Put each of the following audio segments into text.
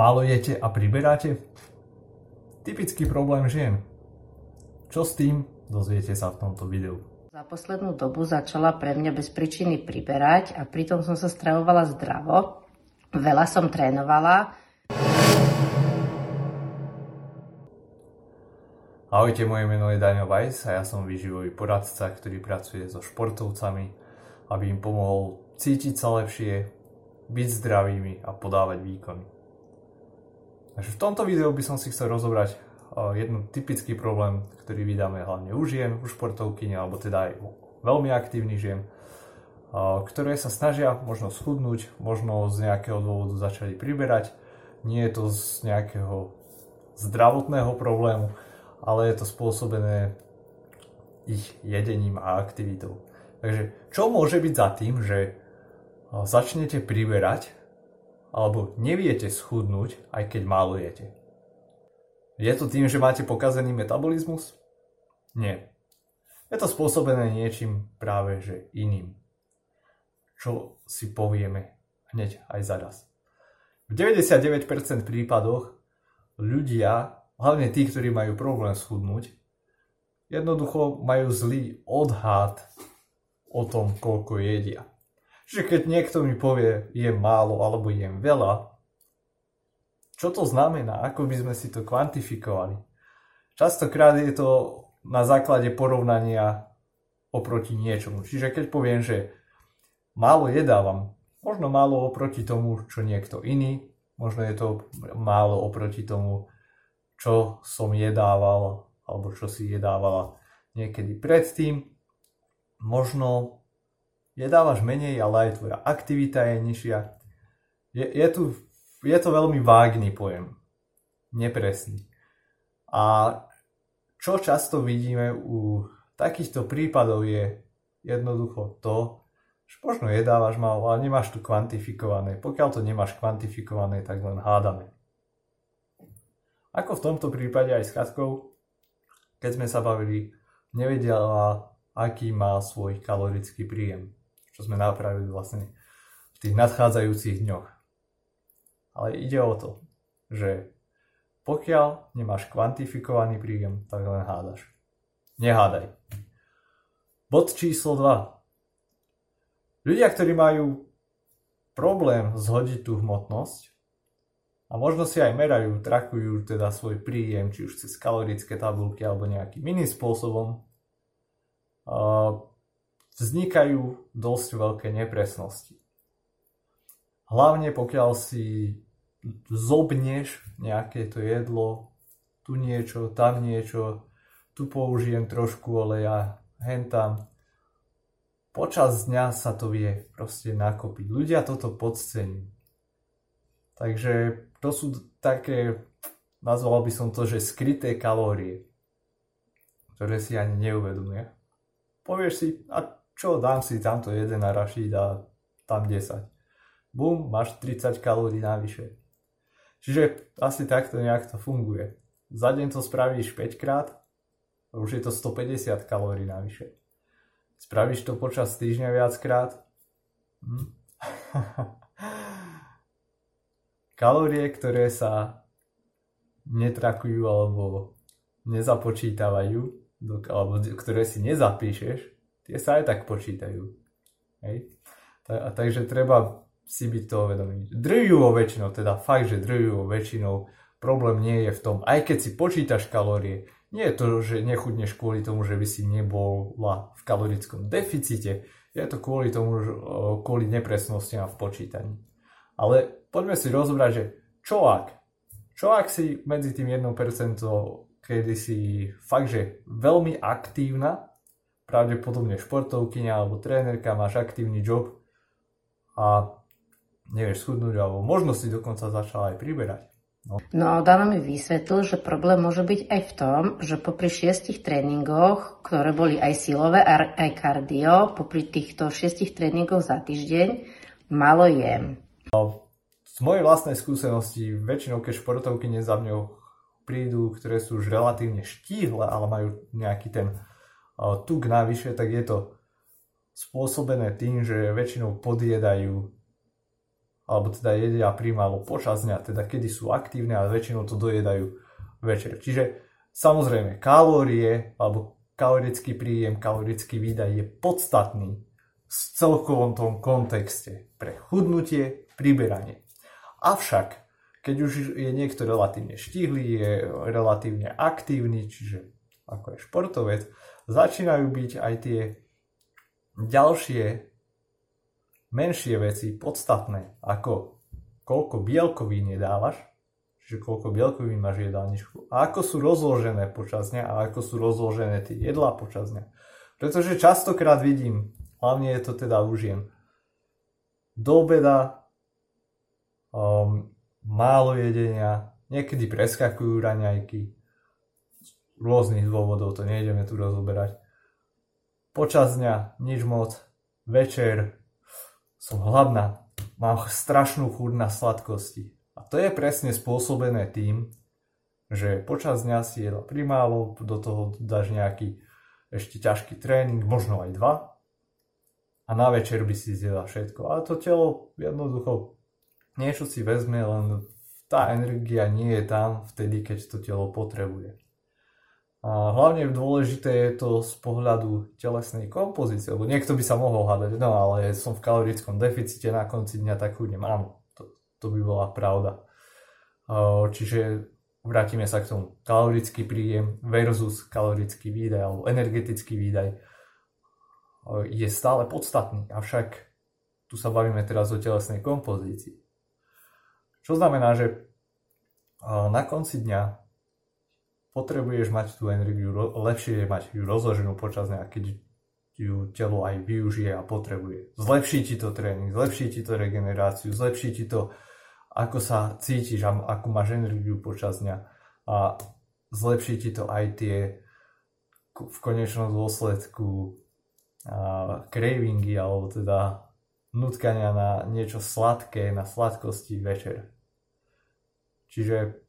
Málo jete a priberáte? Typický problém žien. Čo s tým? Dozviete sa v tomto videu. Za poslednú dobu začala pre mňa bez príčiny priberať a pritom som sa stravovala zdravo. Veľa som trénovala. Ahojte, moje meno je Daniel Weiss a ja som výživový poradca, ktorý pracuje so športovcami, aby im pomohol cítiť sa lepšie, byť zdravými a podávať výkony. Takže v tomto videu by som si chcel rozobrať jeden typický problém, ktorý vydáme hlavne u žien, u športovkyne, alebo teda aj u veľmi aktívnych žien, ktoré sa snažia možno schudnúť, možno z nejakého dôvodu začali priberať. Nie je to z nejakého zdravotného problému, ale je to spôsobené ich jedením a aktivitou. Takže čo môže byť za tým, že začnete priberať alebo neviete schudnúť, aj keď málo jete? Je to tým, že máte pokazený metabolizmus? Nie. Je to spôsobené niečím práve že iným. Čo si povieme hneď aj zaraz. V 99% prípadoch ľudia, hlavne tí, ktorí majú problém schudnúť, jednoducho majú zlý odhad o tom, koľko jedia. Čiže keď niekto mi povie, je málo alebo jem veľa, čo to znamená? Ako by sme si to kvantifikovali? Častokrát je to na základe porovnania oproti niečomu. Čiže keď poviem, že málo jedávam, možno málo oproti tomu, čo niekto iný, možno je to málo oproti tomu, čo som jedával, alebo čo si jedávala niekedy predtým. Možno jedávaš menej, ale aj tvoja aktivita je nižšia. Je, je tu je to veľmi vágný pojem. Nepresný. A čo často vidíme u takýchto prípadov je jednoducho to, že možno jedávaš málo, ale nemáš to kvantifikované. Pokiaľ to nemáš kvantifikované, tak len hádame. Ako v tomto prípade aj s Katkou, keď sme sa bavili, nevedela, aký má svoj kalorický príjem, čo sme napravili vlastne v tých nadchádzajúcich dňoch. Ale ide o to, že pokiaľ nemáš kvantifikovaný príjem, tak len hádaš. Nehádaj. Bod číslo 2. Ľudia, ktorí majú problém zhodiť tú hmotnosť a možno si aj merajú, trakujú teda svoj príjem, či už cez kalorické tabulky alebo nejakým iným spôsobom, vznikajú dosť veľké nepresnosti. Hlavne pokiaľ si zobneš nejaké to jedlo, tu niečo, tam niečo, tu použijem trošku oleja, hen tam. Počas dňa sa to vie proste nakopiť. Ľudia toto podcení. Takže to sú také, nazval by som to, že skryté kalórie, ktoré si ani neuvedomuje. Povieš si, a čo, dám si tamto jeden arašíd a tam 10 bum, máš 30 kalórií navyše. Čiže asi takto nejak to funguje. Za deň to spravíš 5 krát, už je to 150 kalórií navyše. Spravíš to počas týždňa viackrát, hm? kalórie, ktoré sa netrakujú alebo nezapočítavajú, alebo ktoré si nezapíšeš, tie sa aj tak počítajú. Hej? takže treba si byť toho vedomý. Drvivou väčšinou, teda fakt, že drvivou väčšinou problém nie je v tom, aj keď si počítaš kalórie, nie je to, že nechudneš kvôli tomu, že by si nebola v kalorickom deficite, je to kvôli tomu, kvôli nepresnostiam v počítaní. Ale poďme si rozobrať, že čo ak? Čo ak si medzi tým 1%, kedy si fakt, že veľmi aktívna, pravdepodobne športovkyňa alebo trénerka, máš aktívny job a nevieš schudnúť, alebo možno si dokonca začala aj priberať. No. no, Dano mi vysvetlil, že problém môže byť aj v tom, že popri šiestich tréningoch, ktoré boli aj silové, aj kardio, popri týchto šiestich tréningoch za týždeň, malo jem. Z mojej vlastnej skúsenosti, väčšinou keď športovky za mňou prídu, ktoré sú už relatívne štíhle, ale majú nejaký ten tuk navyše, tak je to spôsobené tým, že väčšinou podjedajú alebo teda jedia primálo počas dňa, teda kedy sú aktívne a väčšinou to dojedajú večer. Čiže samozrejme kalórie alebo kalorický príjem, kalorický výdaj je podstatný v celkovom tom kontexte pre chudnutie, priberanie. Avšak, keď už je niekto relatívne štihlý, je relatívne aktívny, čiže ako je športovec, začínajú byť aj tie ďalšie menšie veci podstatné, ako koľko bielkovín nedávaš, čiže koľko bielkovín máš jedálničku, a ako sú rozložené počas dňa a ako sú rozložené tie jedlá počas dňa. Pretože častokrát vidím, hlavne je to teda u žien, do obeda um, málo jedenia, niekedy preskakujú raňajky, rôznych dôvodov, to nejdeme tu rozoberať. Počas dňa nič moc, večer som hladná, mám strašnú chuť na sladkosti. A to je presne spôsobené tým, že počas dňa si jedla primálo, do toho dáš nejaký ešte ťažký tréning, možno aj dva. A na večer by si zjedla všetko. A to telo jednoducho niečo si vezme, len tá energia nie je tam vtedy, keď to telo potrebuje. A hlavne dôležité je to z pohľadu telesnej kompozície, lebo niekto by sa mohol hádať, no ale som v kalorickom deficite na konci dňa, tak chudnem. Áno, to, to by bola pravda. Čiže vrátime sa k tomu. Kalorický príjem versus kalorický výdaj alebo energetický výdaj je stále podstatný, avšak tu sa bavíme teraz o telesnej kompozícii. Čo znamená, že na konci dňa potrebuješ mať tú energiu, lepšie je mať ju rozloženú počas dňa, keď ju telo aj využije a potrebuje. Zlepší ti to tréning, zlepší ti to regeneráciu, zlepší ti to, ako sa cítiš a ako máš energiu počas dňa a zlepší ti to aj tie v konečnom dôsledku a, cravingy alebo teda nutkania na niečo sladké, na sladkosti večer. Čiže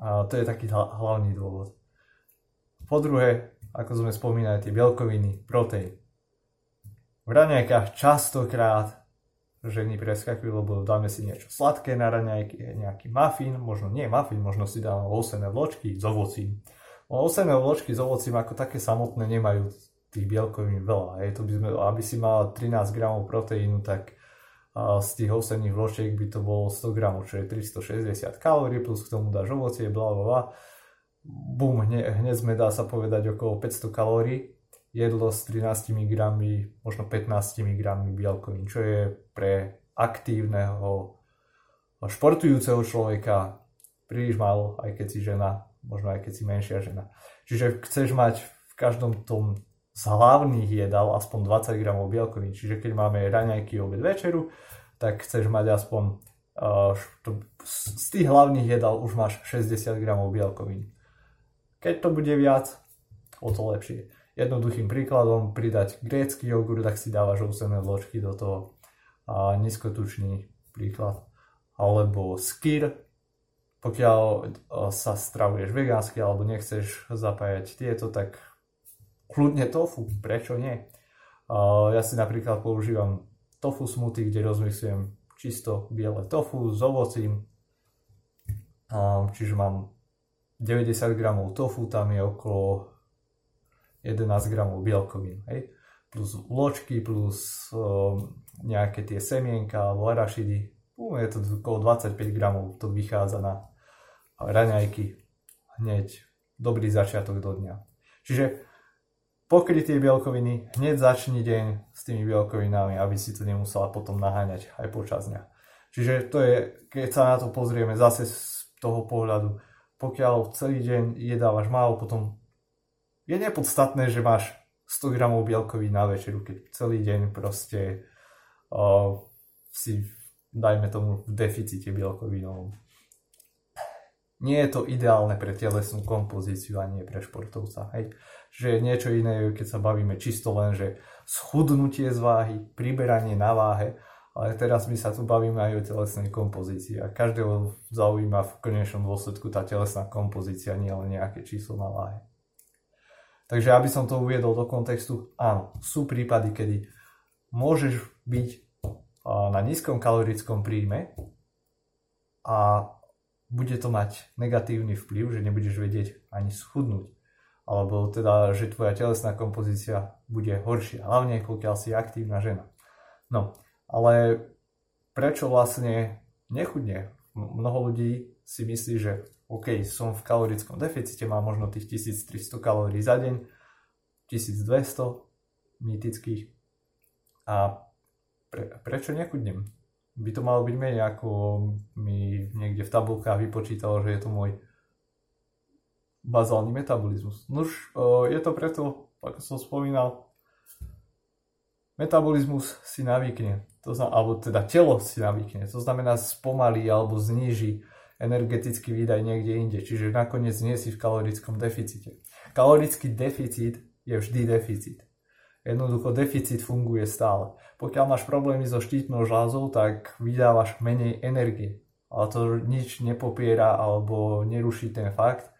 a to je taký hlavný dôvod. Po druhé, ako sme spomínali, tie bielkoviny, proteín. V raňajkách častokrát ženy preskakujú, lebo dáme si niečo sladké na raňajky, nejaký muffin, možno nie muffin, možno si dáme osené vločky s ovocím. Osené vločky s ovocím ako také samotné nemajú tých bielkovín veľa. Je to by sme, aby si mal 13 gramov proteínu, tak z tých ovsených vločiek by to bolo 100 gramov, čo je 360 kalórií, plus k tomu dáš ovocie, bla bla bla. Bum, hne, hneď sme dá sa povedať okolo 500 kalórií. Jedlo s 13 gramy, možno 15 gramy bielkovín, čo je pre aktívneho športujúceho človeka príliš málo, aj keď si žena, možno aj keď si menšia žena. Čiže chceš mať v každom tom z hlavných jedál aspoň 20 gramov bielkovín. Čiže keď máme raňajky, obed, večeru, tak chceš mať aspoň uh, to, z tých hlavných jedál už máš 60 gramov bielkovín. Keď to bude viac, o to lepšie. Jednoduchým príkladom pridať grécky jogurt, tak si dávaš ovsené vločky do toho a nízkotučný príklad. Alebo skyr, pokiaľ sa stravuješ vegánsky alebo nechceš zapájať tieto, tak kľudne tofu, prečo nie? Ja si napríklad používam tofu smoothie, kde rozmyslím čisto biele tofu s ovocím, čiže mám 90 gramov tofu, tam je okolo 11 gramov bielkovín, hej? plus vločky, plus uh, nejaké tie semienka alebo arašidy, um, je to okolo 25 gramov, to vychádza na raňajky hneď dobrý začiatok do dňa. Čiže pokrytie bielkoviny, hneď začni deň s tými bielkovinami, aby si to nemusela potom naháňať aj počas dňa. Čiže to je, keď sa na to pozrieme zase z toho pohľadu, pokiaľ celý deň jedávaš málo, potom je nepodstatné, že máš 100 gramov bielkovín na večeru, keď celý deň proste uh, si, dajme tomu, v deficite bielkovinovom. Nie je to ideálne pre telesnú kompozíciu a nie pre športovca. Hej že niečo iné, keď sa bavíme čisto len, že schudnutie z váhy, priberanie na váhe, ale teraz my sa tu bavíme aj o telesnej kompozícii a každého zaujíma v konečnom dôsledku tá telesná kompozícia, nie len nejaké číslo na váhe. Takže aby som to uviedol do kontextu, áno, sú prípady, kedy môžeš byť na nízkom kalorickom príjme a bude to mať negatívny vplyv, že nebudeš vedieť ani schudnúť. Alebo teda, že tvoja telesná kompozícia bude horšia, hlavne pokiaľ si aktívna žena. No, ale prečo vlastne nechudne? Mnoho ľudí si myslí, že OK, som v kalorickom deficite, mám možno tých 1300 kalórií za deň, 1200 mýtických a pre, prečo nechudnem? By to malo byť menej, ako mi niekde v tabulkách vypočítalo, že je to môj bazálny metabolizmus. Nož, je to preto, ako som spomínal, metabolizmus si navykne, to znamená, alebo teda telo si navykne, to znamená spomalí alebo zníži energetický výdaj niekde inde, čiže nakoniec nie si v kalorickom deficite. Kalorický deficit je vždy deficit. Jednoducho deficit funguje stále. Pokiaľ máš problémy so štítnou žlázou, tak vydávaš menej energie. Ale to nič nepopiera alebo neruší ten fakt,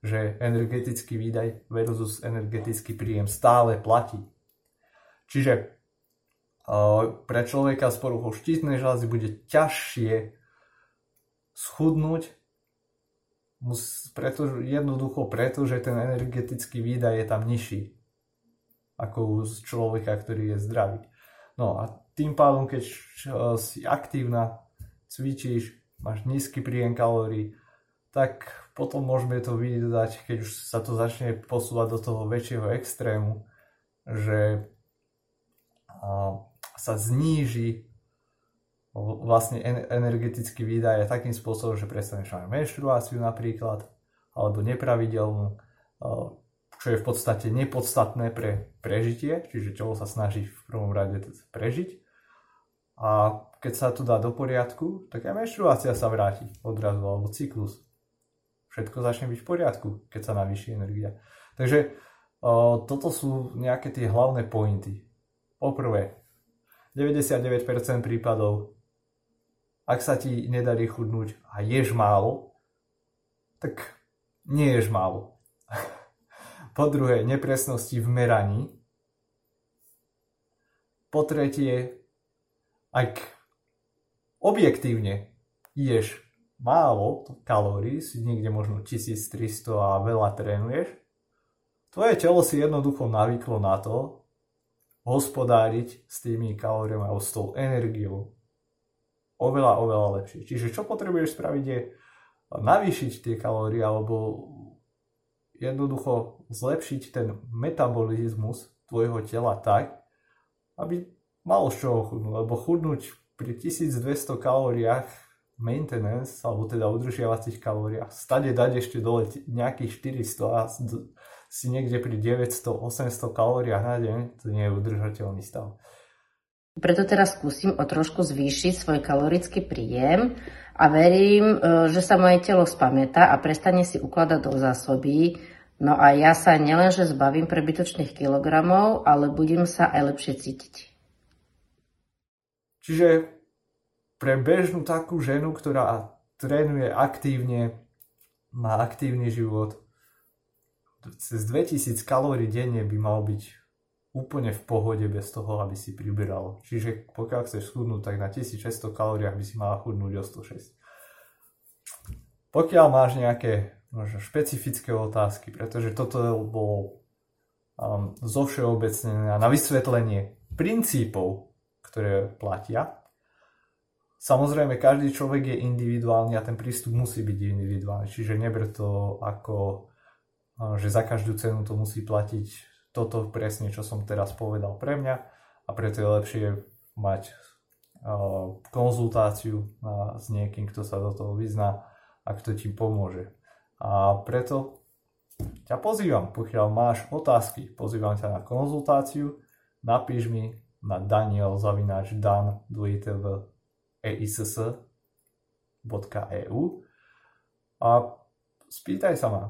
že energetický výdaj versus energetický príjem stále platí. Čiže pre človeka s poruchou štítnej žlázy bude ťažšie schudnúť, preto, jednoducho preto, že ten energetický výdaj je tam nižší ako u človeka, ktorý je zdravý. No a tým pádom, keď si aktívna, cvičíš, máš nízky príjem kalórií, tak potom môžeme to vidieť, keď už sa to začne posúvať do toho väčšieho extrému, že sa zníži vlastne energetický výdaj takým spôsobom, že prestaneš mať menštruáciu napríklad, alebo nepravidelnú, čo je v podstate nepodstatné pre prežitie, čiže telo sa snaží v prvom rade prežiť. A keď sa to dá do poriadku, tak aj menštruácia sa vráti odrazu, alebo cyklus. Všetko začne byť v poriadku, keď sa navýši energia. Takže toto sú nejaké tie hlavné pointy. Poprvé, 99% prípadov ak sa ti nedarí chudnúť a ješ málo, tak nie ješ málo. po druhé, nepresnosti v meraní. Po tretie, ak objektívne ješ málo kalórií, si niekde možno 1300 a veľa trénuješ, tvoje telo si jednoducho navyklo na to hospodáriť s tými kalóriami alebo s tou energiou oveľa, oveľa lepšie. Čiže čo potrebuješ spraviť je navýšiť tie kalórie alebo jednoducho zlepšiť ten metabolizmus tvojho tela tak, aby malo z čoho chudnúť. Lebo chudnúť pri 1200 kalóriách maintenance, alebo teda udržiavacích kalóriách, stade dať ešte dole nejakých 400 a si niekde pri 900-800 kalóriách na deň, to nie je udržateľný stav. Preto teraz skúsim o trošku zvýšiť svoj kalorický príjem a verím, e, že sa moje telo spamätá a prestane si ukladať do zásoby. No a ja sa nielenže zbavím prebytočných kilogramov, ale budem sa aj lepšie cítiť. Čiže pre bežnú takú ženu, ktorá trénuje aktívne, má aktívny život, cez 2000 kalórií denne by mal byť úplne v pohode bez toho, aby si priberal. Čiže pokiaľ chceš schudnúť, tak na 1600 kalóriách by si mala chudnúť o 106. Pokiaľ máš nejaké možno špecifické otázky, pretože toto bolo um, zo všeobecnené na vysvetlenie princípov, ktoré platia. Samozrejme, každý človek je individuálny a ten prístup musí byť individuálny, čiže neber to ako, že za každú cenu to musí platiť toto presne, čo som teraz povedal pre mňa a preto je lepšie mať konzultáciu s niekým, kto sa do toho vyzná a kto ti pomôže. A preto ťa pozývam, pokiaľ máš otázky, pozývam ťa na konzultáciu, napíš mi na daniel zavináč dan a spýtaj sa ma,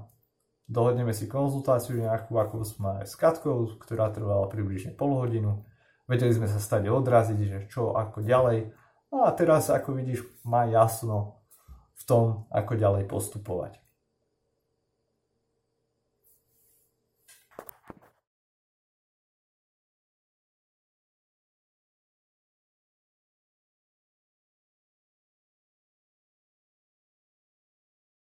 Dohodneme si konzultáciu nejakú, ako sme aj s Katkou, ktorá trvala približne pol hodinu. Vedeli sme sa stade odraziť, že čo, ako ďalej. No a teraz, ako vidíš, má jasno v tom, ako ďalej postupovať.